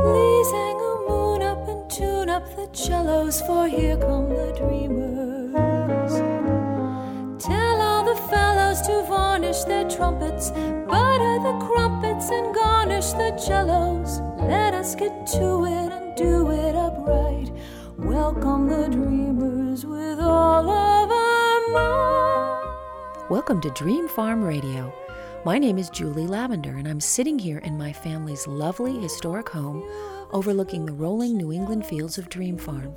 Please hang a moon up and tune up the cellos, for here come the dreamers. Tell all the fellows to varnish their trumpets, butter the crumpets, and garnish the cellos. Let us get to it and do it upright. Welcome the dreamers with all of our might. Welcome to Dream Farm Radio. My name is Julie Lavender, and I'm sitting here in my family's lovely historic home overlooking the rolling New England fields of Dream Farm.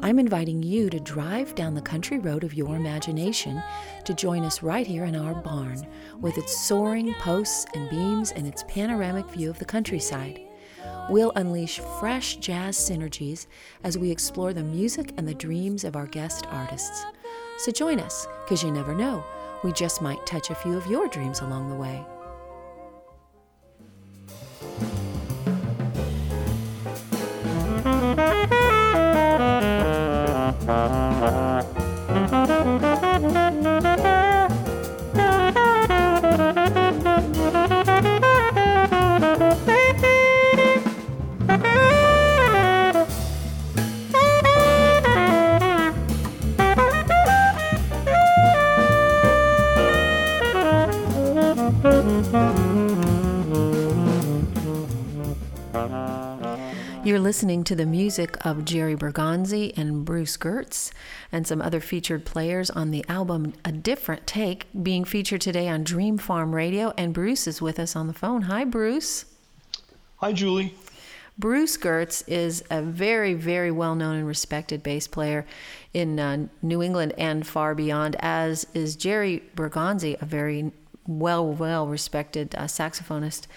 I'm inviting you to drive down the country road of your imagination to join us right here in our barn with its soaring posts and beams and its panoramic view of the countryside. We'll unleash fresh jazz synergies as we explore the music and the dreams of our guest artists. So join us, because you never know, we just might touch a few of your dreams along the way. You're listening to the music of Jerry Bergonzi and Bruce Gertz and some other featured players on the album A Different Take, being featured today on Dream Farm Radio. And Bruce is with us on the phone. Hi, Bruce. Hi, Julie. Bruce Gertz is a very, very well known and respected bass player in uh, New England and far beyond, as is Jerry Bergonzi, a very well, well respected uh, saxophonist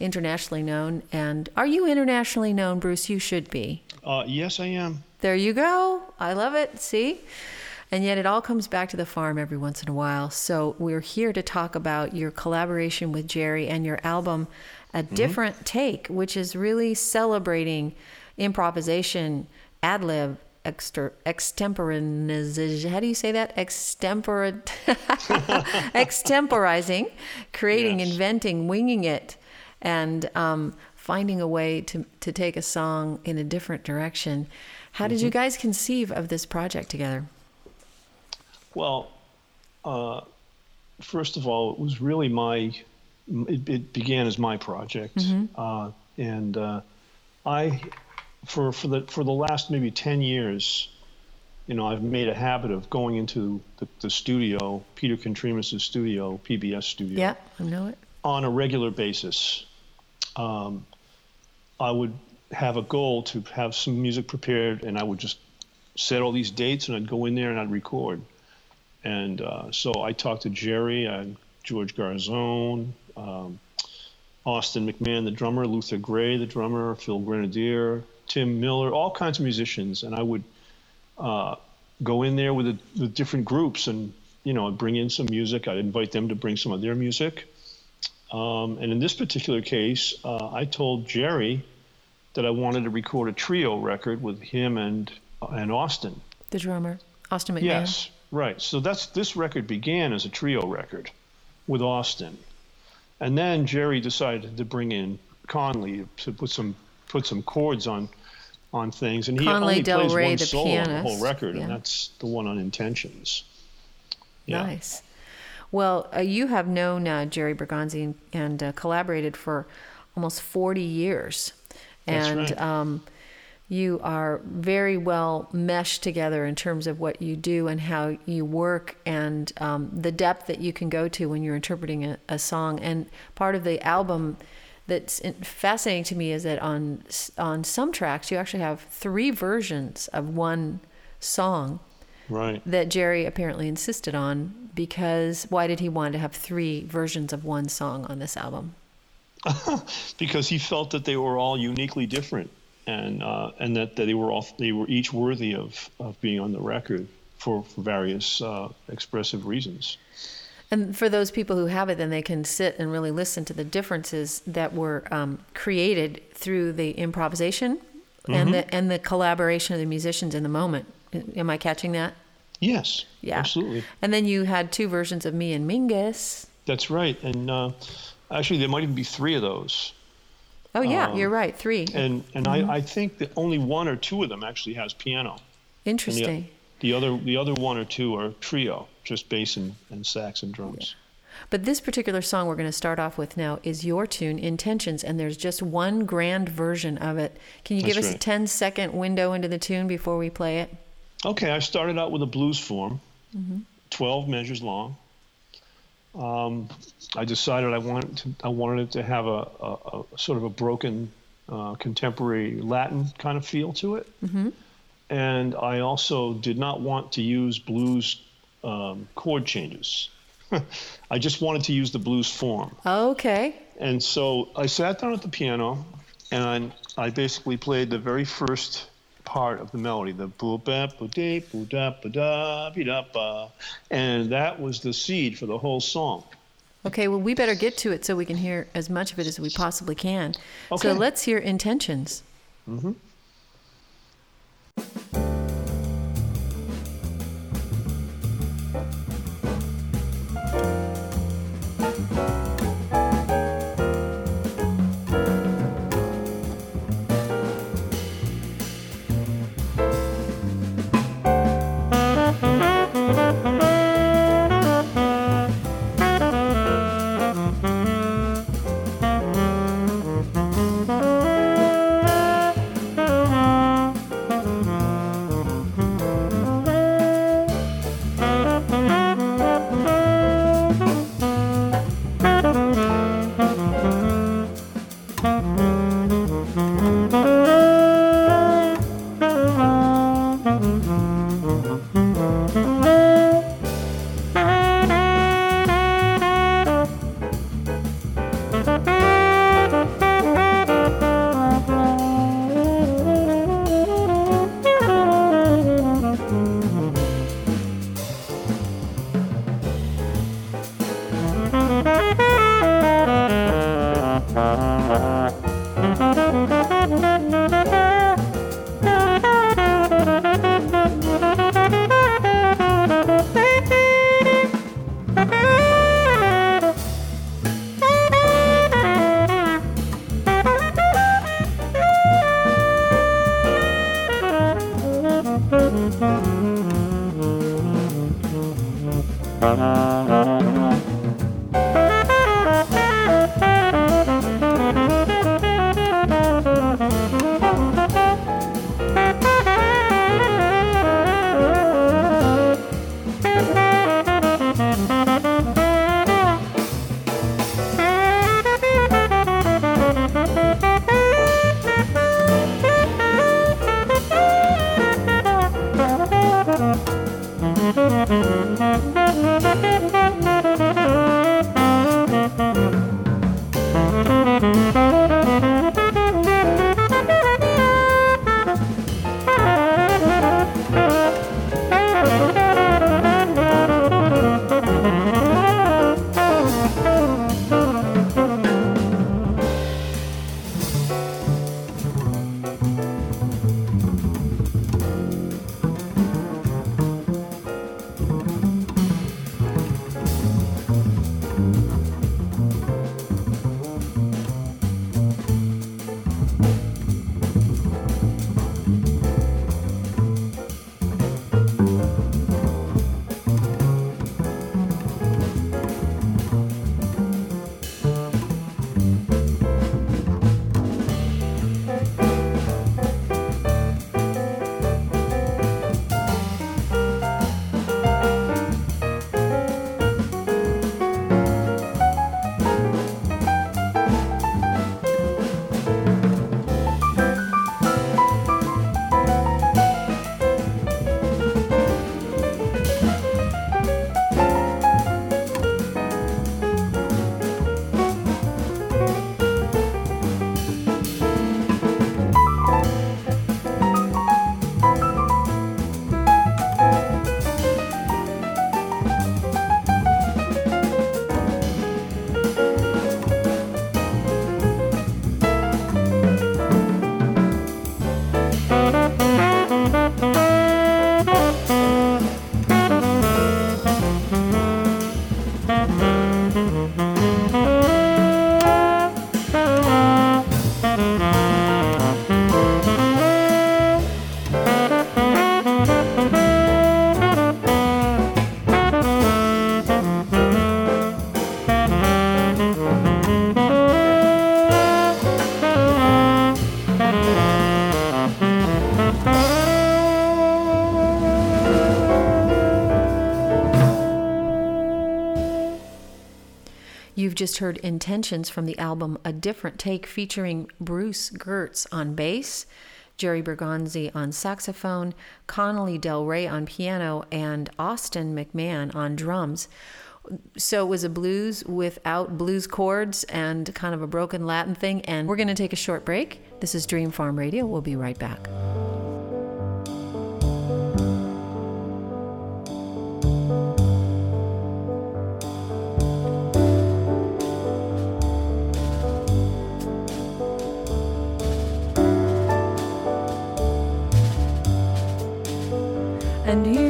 internationally known. And are you internationally known, Bruce? You should be. Uh, yes, I am. There you go. I love it. See? And yet it all comes back to the farm every once in a while. So we're here to talk about your collaboration with Jerry and your album, A Different mm-hmm. Take, which is really celebrating improvisation, ad lib, exter- extemporization. How do you say that? Extempor- extemporizing, creating, yes. inventing, winging it and um, finding a way to, to take a song in a different direction. How did mm-hmm. you guys conceive of this project together? Well, uh, first of all, it was really my, it, it began as my project. Mm-hmm. Uh, and uh, I, for, for, the, for the last maybe 10 years, you know, I've made a habit of going into the, the studio, Peter Kontrimas' studio, PBS studio. Yeah, I know it. On a regular basis um, I would have a goal to have some music prepared, and I would just set all these dates, and I'd go in there and I'd record. And uh, so I talked to Jerry, and George Garzone, um, Austin McMahon, the drummer, Luther Gray, the drummer, Phil Grenadier, Tim Miller, all kinds of musicians, and I would uh, go in there with, a, with different groups, and you know, I'd bring in some music. I'd invite them to bring some of their music um, and in this particular case, uh, I told Jerry that I wanted to record a trio record with him and uh, and Austin. The drummer, Austin McMahon. Yes, right. So that's this record began as a trio record with Austin, and then Jerry decided to bring in Conley to put some put some chords on on things, and he Conley only Del plays Rey, one the solo pianist. on the whole record, yeah. and that's the one on Intentions. Yeah. Nice. Well, uh, you have known uh, Jerry Bergonzi and, and uh, collaborated for almost 40 years. And right. um, you are very well meshed together in terms of what you do and how you work and um, the depth that you can go to when you're interpreting a, a song. And part of the album that's fascinating to me is that on on some tracks you actually have three versions of one song Right. that Jerry apparently insisted on because why did he want to have three versions of one song on this album? because he felt that they were all uniquely different and uh, and that, that they were all they were each worthy of, of being on the record for, for various uh, expressive reasons. And for those people who have it, then they can sit and really listen to the differences that were um, created through the improvisation and the and the collaboration of the musicians in the moment. Am I catching that? Yes. Yeah. Absolutely. And then you had two versions of me and Mingus. That's right. And uh, actually, there might even be three of those. Oh yeah, Um, you're right. Three. And and I, I think that only one or two of them actually has piano. And the, Interesting. the other the other one or two are trio, just bass and, and sax and drums. But this particular song we're going to start off with now is your tune, Intentions, and there's just one grand version of it. Can you give That's us a 10 second window into the tune before we play it? Okay, I started out with a blues form, 12 measures long. Um, I decided I wanted to, I wanted it to have a, a, a sort of a broken uh, contemporary Latin kind of feel to it. And I also did not want to use blues um, chord changes. I just wanted to use the blues form. Okay. And so I sat down at the piano and I basically played the very first part of the melody, the boo ba boo dee boo da ba da be da ba. And that was the seed for the whole song. Okay, well, we better get to it so we can hear as much of it as we possibly can. So let's hear Intentions. You've just heard Intentions from the album A Different Take featuring Bruce Gertz on bass, Jerry Bergonzi on saxophone, Connolly Del Rey on piano, and Austin McMahon on drums. So it was a blues without blues chords and kind of a broken Latin thing. And we're going to take a short break. This is Dream Farm Radio. We'll be right back. And you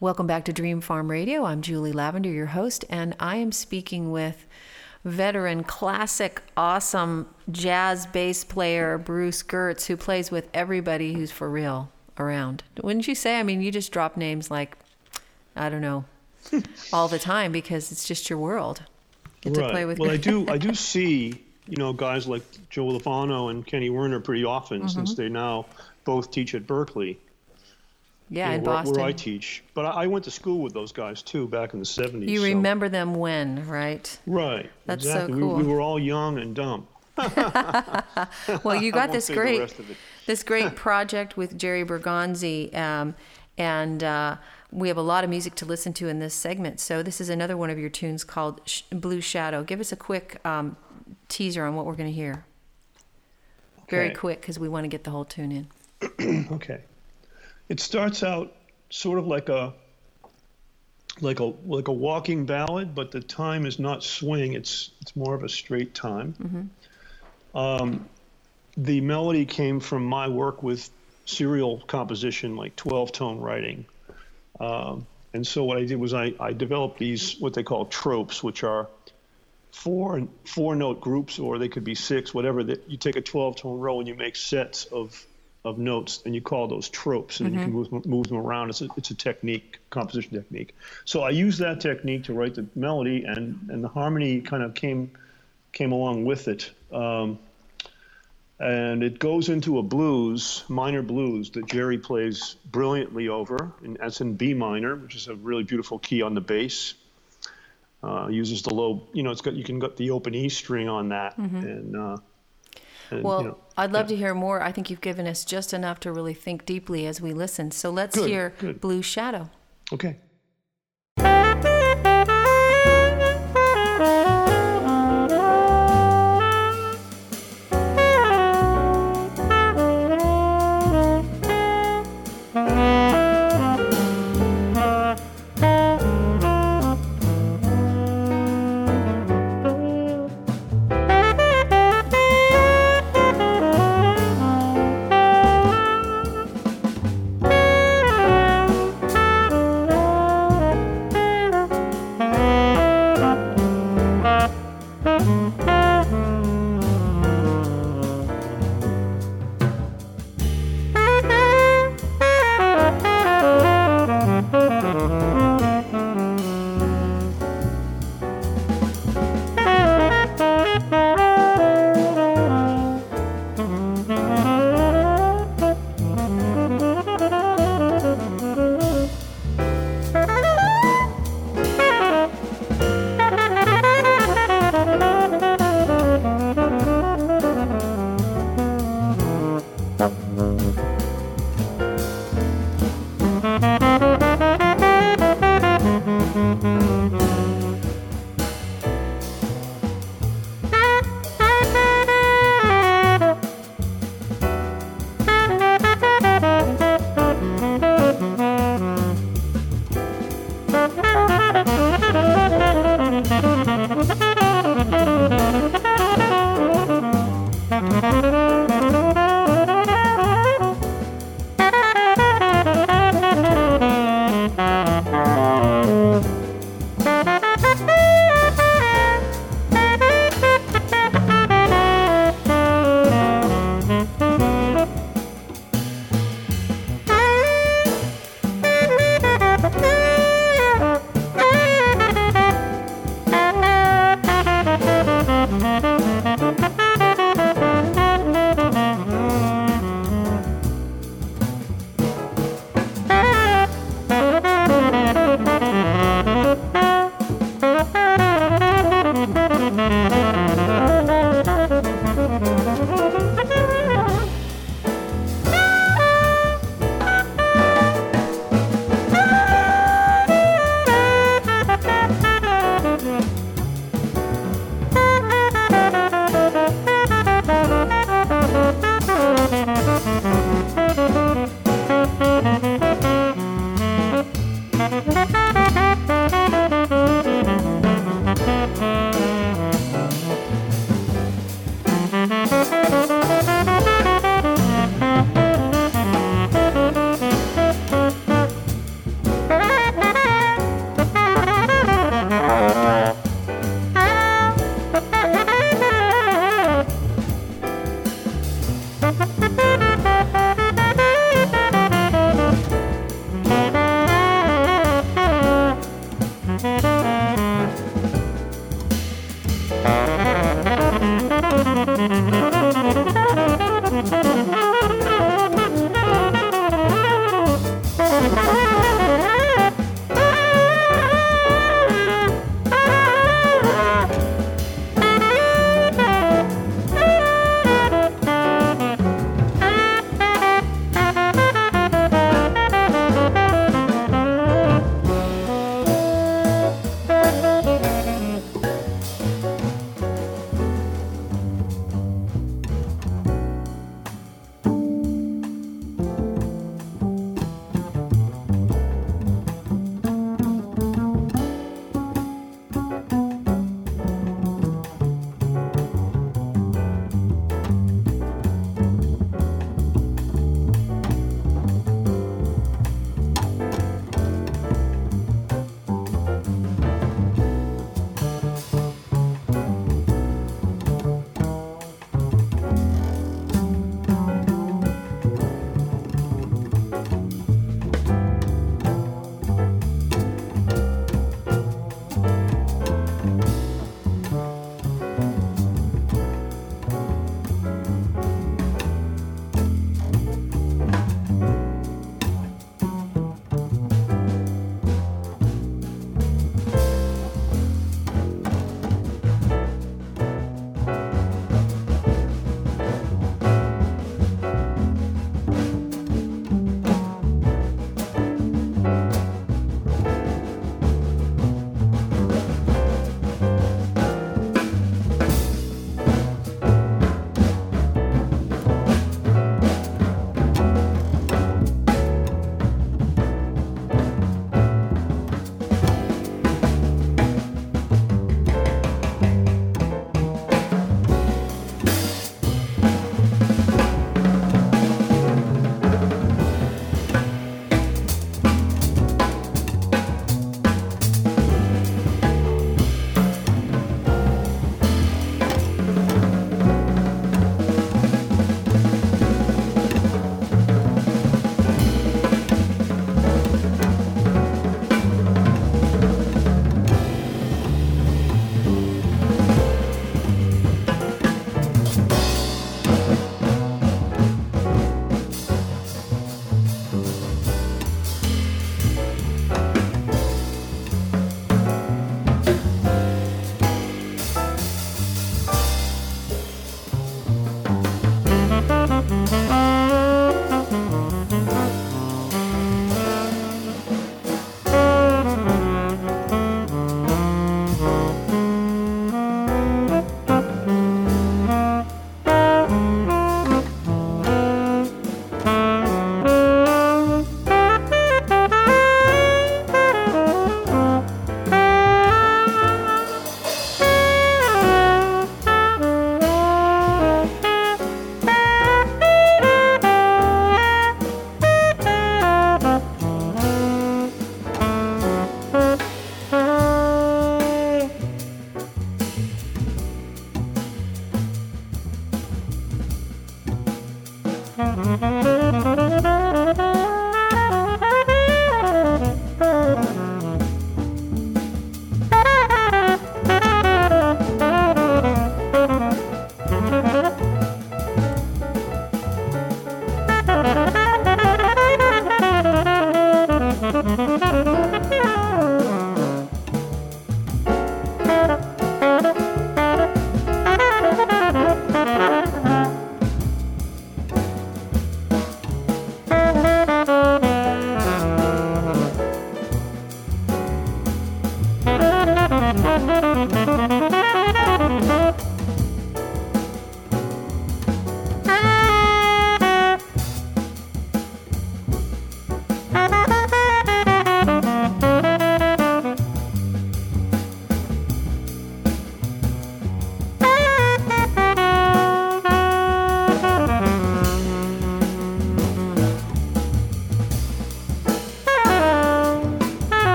Welcome back to Dream Farm Radio. I'm Julie Lavender, your host, and I am speaking with veteran, classic, awesome jazz bass player Bruce Gertz, who plays with everybody who's for real around. Wouldn't you say? I mean, you just drop names like, I don't know, all the time because it's just your world. Get right. to play with. Well, I do. I do see, you know, guys like Joe Lovano and Kenny Werner pretty often mm-hmm. since they now both teach at Berklee. Yeah, in where, Boston. Where I teach. But I, I, went to school with those guys too back in the 70s. You so. remember them when, right? Right. That's exactly. so cool. We, we, were all young and dumb. well, you got this great this great project with Jerry Bergonzi, um, and uh, we have a lot of music to listen to in this segment. So this is another one of your tunes called Blue Shadow. Give us a quick um, teaser on what we're going to hear. Okay. Very quick because we want to get the whole tune in. okay it starts out sort of like a like a like a walking ballad, but the time is not swing. It's it's more of a straight time. Mm-hmm. Um, the melody came from my work with serial composition, like 12 tone writing. Um, and so what I did was I, I developed these what they call tropes, which are four four note groups, or they could be six, whatever. That you take a 12 tone row and you make sets of of notes, and you call those tropes, and mm-hmm. you can mm-hmm. move, move them around. It's a, it's a technique, composition technique. So I used that technique to write the melody, and, and the harmony kind of came came along with it. Um, and it goes into a blues, minor blues, that Jerry plays brilliantly over, and that's in B minor, which is a really beautiful key on the bass. Uh, uses the low, you know, it's got you can get the open E string on that, mm-hmm. and uh, and, well, you know, I'd love yeah. to hear more. I think you've given us just enough to really think deeply as we listen. So let's good, hear good. Blue Shadow. Okay.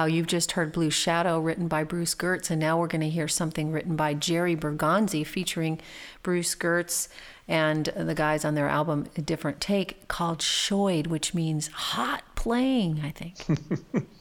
Wow, you've just heard Blue Shadow written by Bruce Gertz, and now we're going to hear something written by Jerry Bergonzi featuring Bruce Gertz and the guys on their album A Different Take called Shoid, which means hot playing, I think.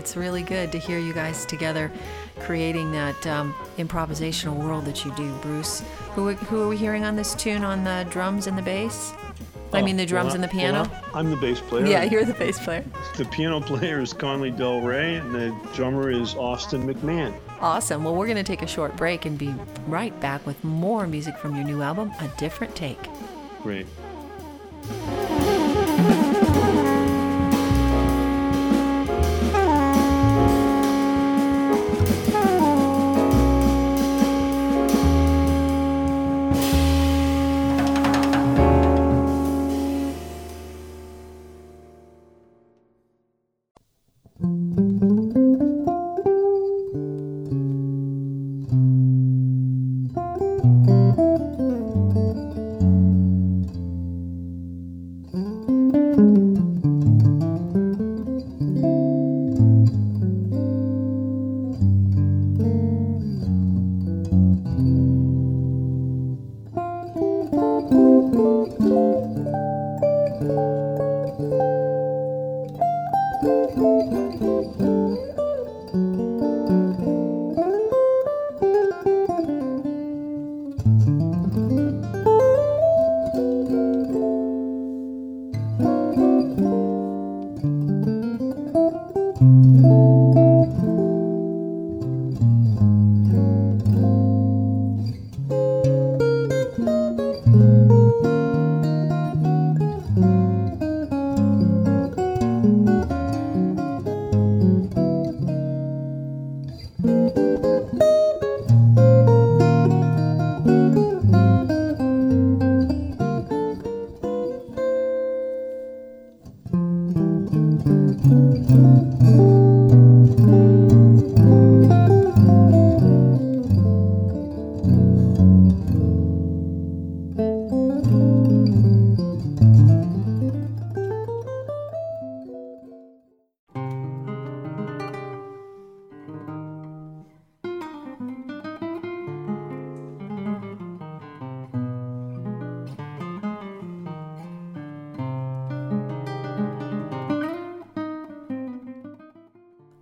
It's really good to hear you guys together creating that um, improvisational world that you do, Bruce. Who, who are we hearing on this tune on the drums and the bass? I Oh, mean, the drums well, and the piano? well, I'm the bass player. yeah, you're the bass player. The piano player is Conley Del Rey, and the drummer is Austin McMahon. Awesome. Well, we're going to take a short break and be right back with more music from your new album, A Different Take. Great.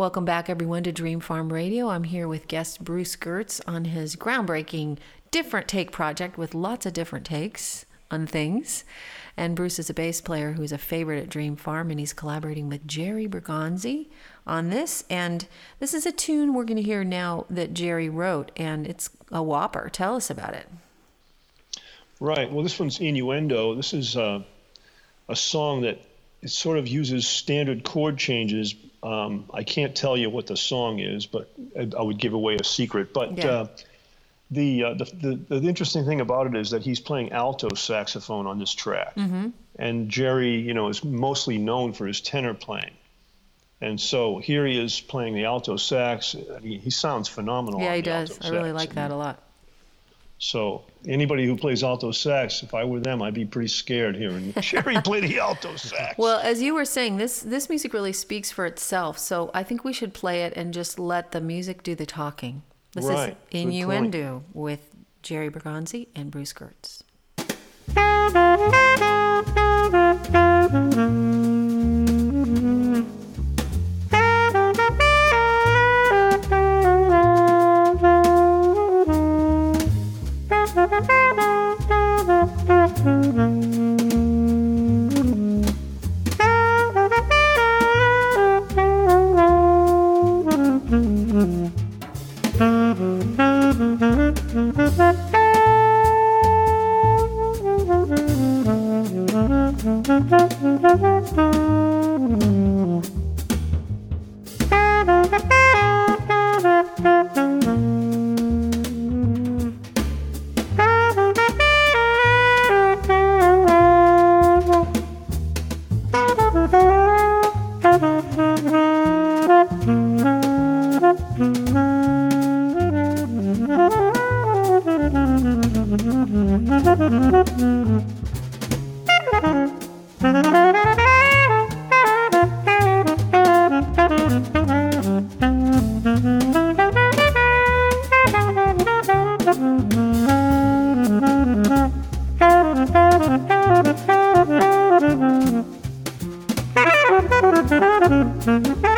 Welcome back, everyone, to Dream Farm Radio. I'm here with guest Bruce Gertz on his groundbreaking Different Take project with lots of different takes on things. And Bruce is a bass player who's a favorite at Dream Farm, and he's collaborating with Jerry Bergonzi on this. And this is a tune we're going to hear now that Jerry wrote, and it's a whopper. Tell us about it. Right. Well, this one's Innuendo. This is uh, a song that it sort of uses standard chord changes. Um, I can't tell you what the song is, but I, I would give away a secret. But Yeah. uh, the, uh, the, the the interesting thing about it is that he's playing alto saxophone on this track, and Jerry, you know, is mostly known for his tenor playing. And so here he is playing the alto sax. He, he sounds phenomenal. yeah, he does. I really like that a lot. So anybody who plays alto sax, if I were them, I'd be pretty scared hearing Jerry play the alto sax. Well, as you were saying, this this music really speaks for itself. So I think we should play it and just let the music do the talking. This Right. is Good point. Innuendo with Jerry Bergonzi and Bruce Gertz. Música Thank you.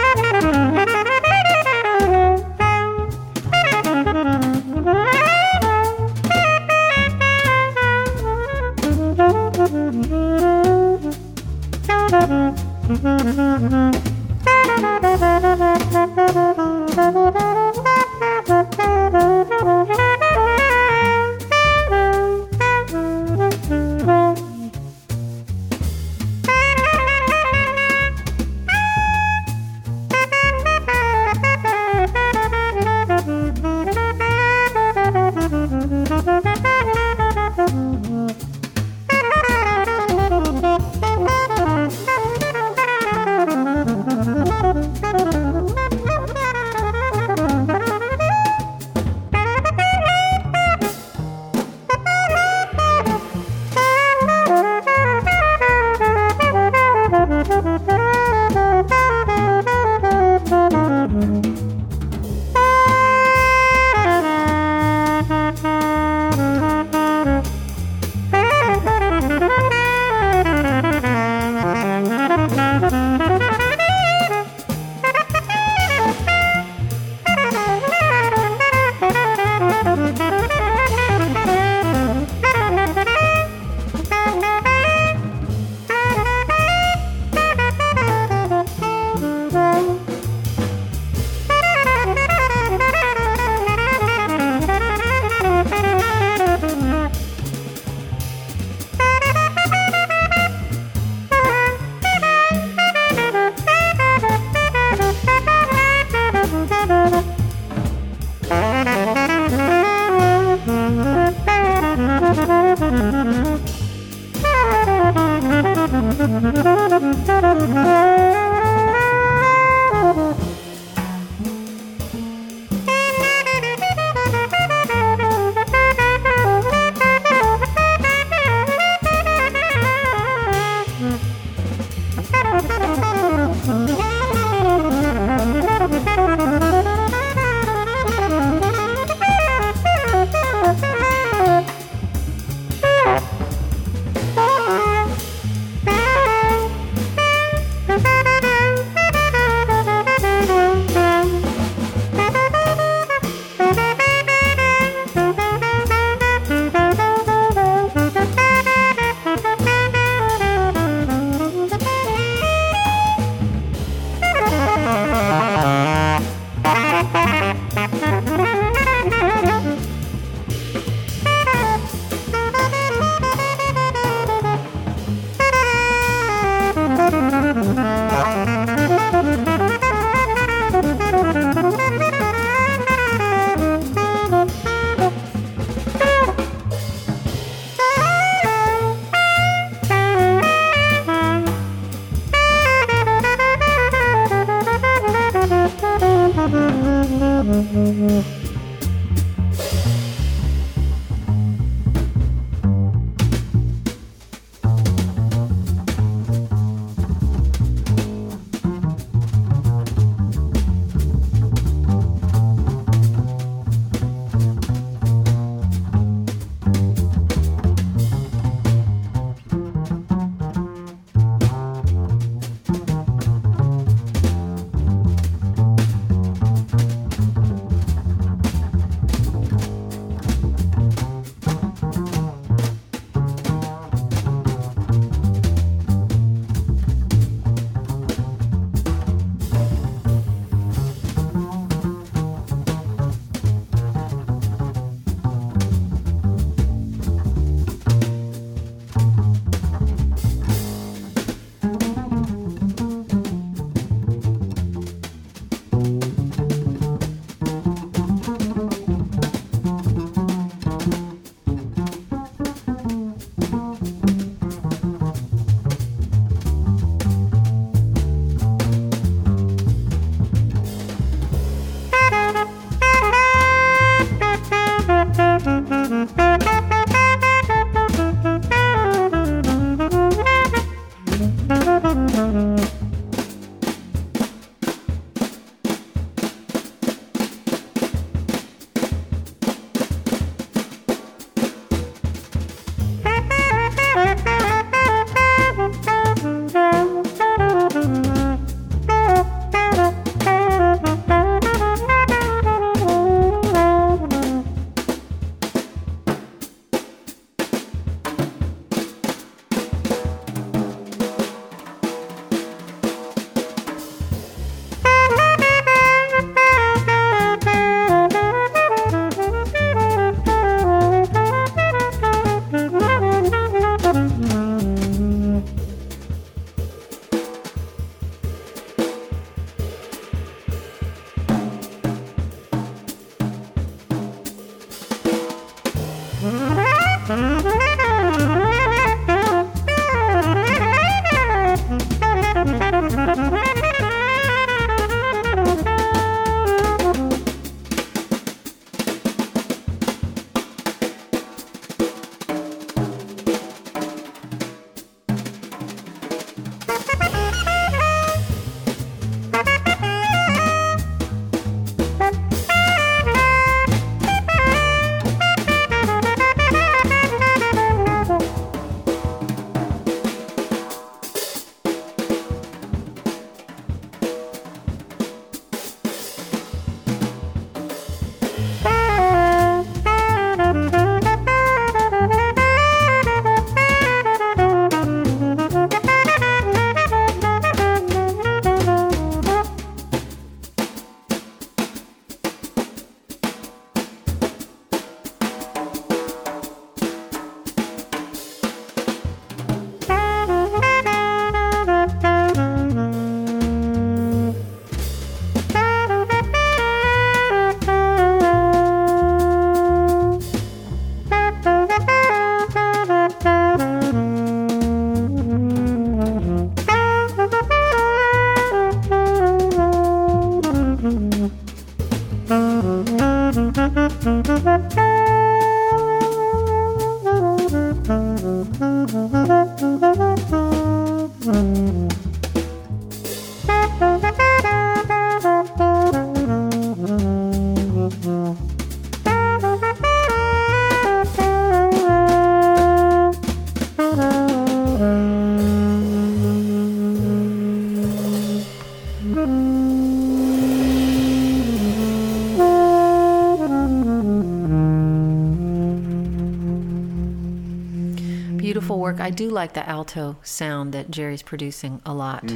I do like the alto sound that Jerry's producing a lot.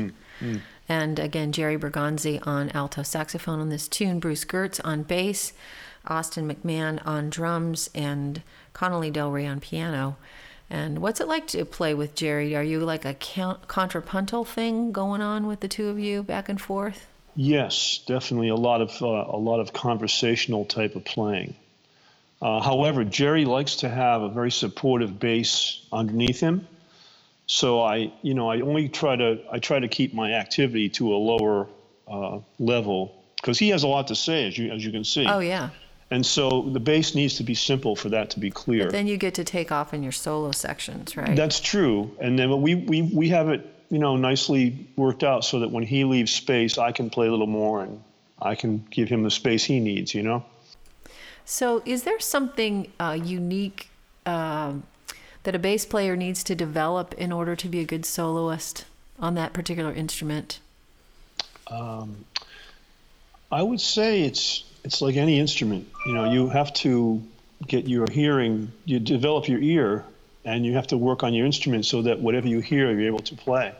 And again, Jerry Bergonzi on alto saxophone on this tune, Bruce Gertz on bass, Austin McMahon on drums, and Connolly Del Rey on piano. And what's it like to play with Jerry? Are you like a count- contrapuntal thing going on with the two of you back and forth? Yes, definitely a lot of uh, a lot of conversational type of playing. Uh, however, Jerry likes to have a very supportive base underneath him, so I, you know, I only try to I try to keep my activity to a lower uh, level because he has a lot to say, as you as you can see. Oh, yeah. And so the bass needs to be simple for that to be clear. But then you get to take off in your solo sections, right? That's true. And then we, we, we have it, you know, nicely worked out so that when he leaves space, I can play a little more and I can give him the space he needs, you know? So, is there something uh, unique um, that a bass player needs to develop in order to be a good soloist on that particular instrument? I would say it's it's like any instrument. You know, you have to get your hearing, you develop your ear, and you have to work on your instrument so that whatever you hear, you're able to play.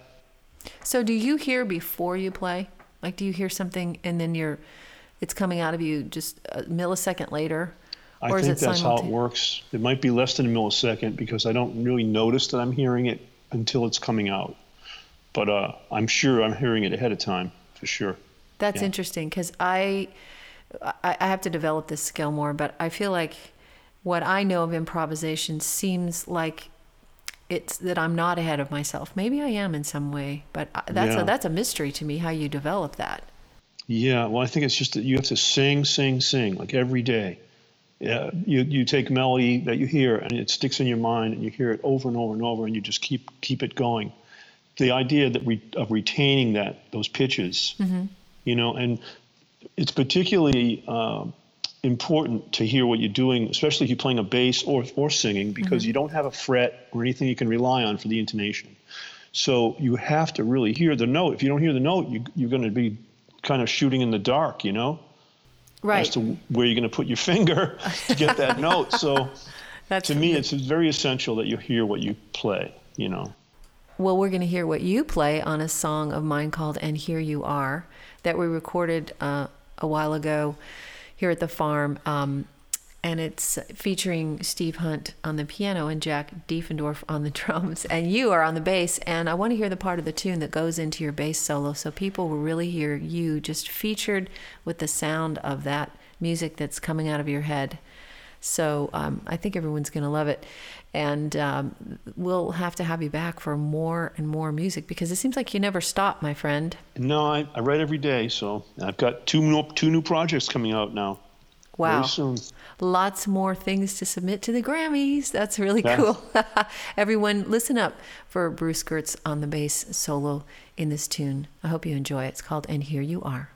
So, do you hear before you play? Like, do you hear something and then you're, it's coming out of you just a millisecond later? I or is it? I think that's how it works. It might be less than a millisecond because I don't really notice that I'm hearing it until it's coming out. But uh, I'm sure I'm hearing it ahead of time for sure. That's Yeah. interesting because I, I I have to develop this skill more, but I feel like what I know of improvisation seems like it's that I'm not ahead of myself. Maybe I am in some way, but that's Yeah. a that's a mystery to me how you develop that. Yeah, well, I think it's just that you have to sing, sing, sing like every day. Yeah, you you take melody that you hear and it sticks in your mind and you hear it over and over and over and you just keep keep it going. The idea that re, of retaining that those pitches, you know, and it's particularly um, important to hear what you're doing, especially if you're playing a bass or or singing, because you don't have a fret or anything you can rely on for the intonation. So you have to really hear the note. If you don't hear the note, you, you're going to be kind of shooting in the dark, you know, Right. as to where you're going to put your finger to get that note. So That's to me, it's very essential that you hear what you play, you know. Well, we're going to hear what you play on a song of mine called And Here You Are that we recorded uh, a while ago here at the farm. Um, and it's featuring Steve Hunt on the piano and Jack Diefendorf on the drums. And you are on the bass. And I want to hear the part of the tune that goes into your bass solo so people will really hear you just featured with the sound of that music that's coming out of your head. So um, I think everyone's going to love it. And um, we'll have to have you back for more and more music because it seems like you never stop, my friend. No, I, I write every day, so I've got two new, two new projects coming out now. Wow. Lots more things to submit to the Grammys. That's really cool. Everyone, listen up for Bruce Gertz on the bass solo in this tune. I hope you enjoy it. It's called And Here You Are.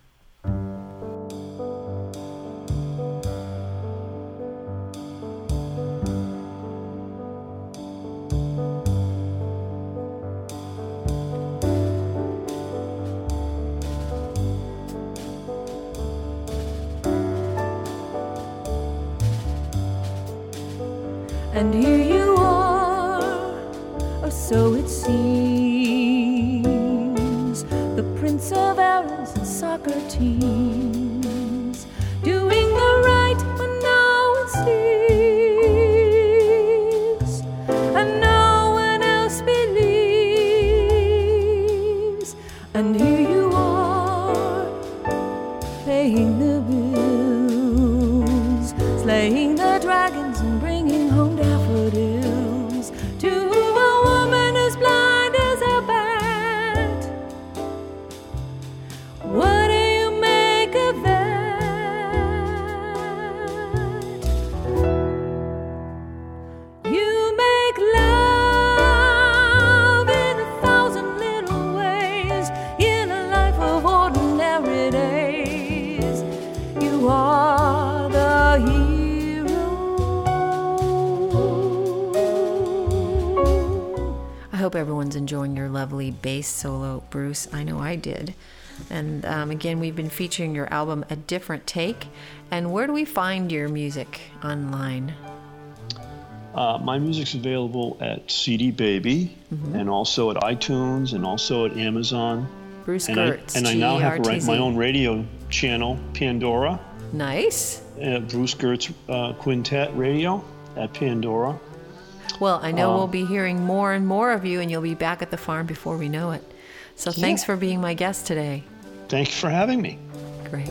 Bass solo, Bruce. I know I did. And um, again, we've been featuring your album, A Different Take. And where do we find your music online? Uh, my music's available at CD Baby mm-hmm. and also at iTunes and also at Amazon. Bruce and Gertz. I, and I now have my own radio channel, Pandora. Nice. Uh, Bruce Gertz uh, Quintet Radio at Pandora. Well, I know we'll um, be hearing more and more of you, and you'll be back at the farm before we know it. So thanks yeah. for being my guest today. Thank you for having me. Great.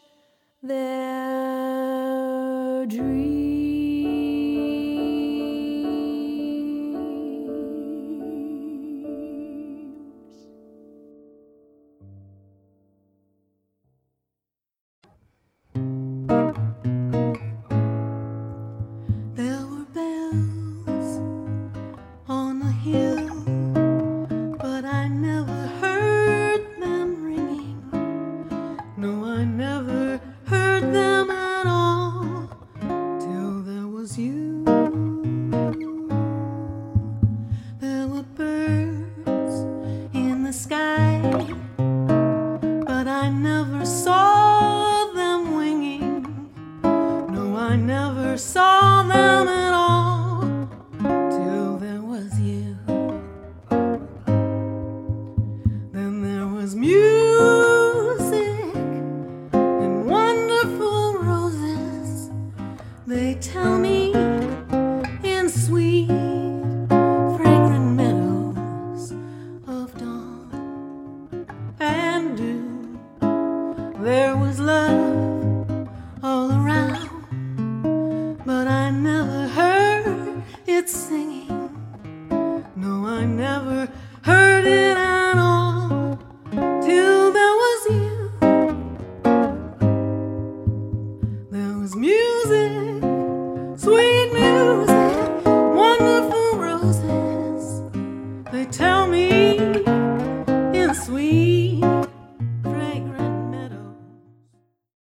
their dreams.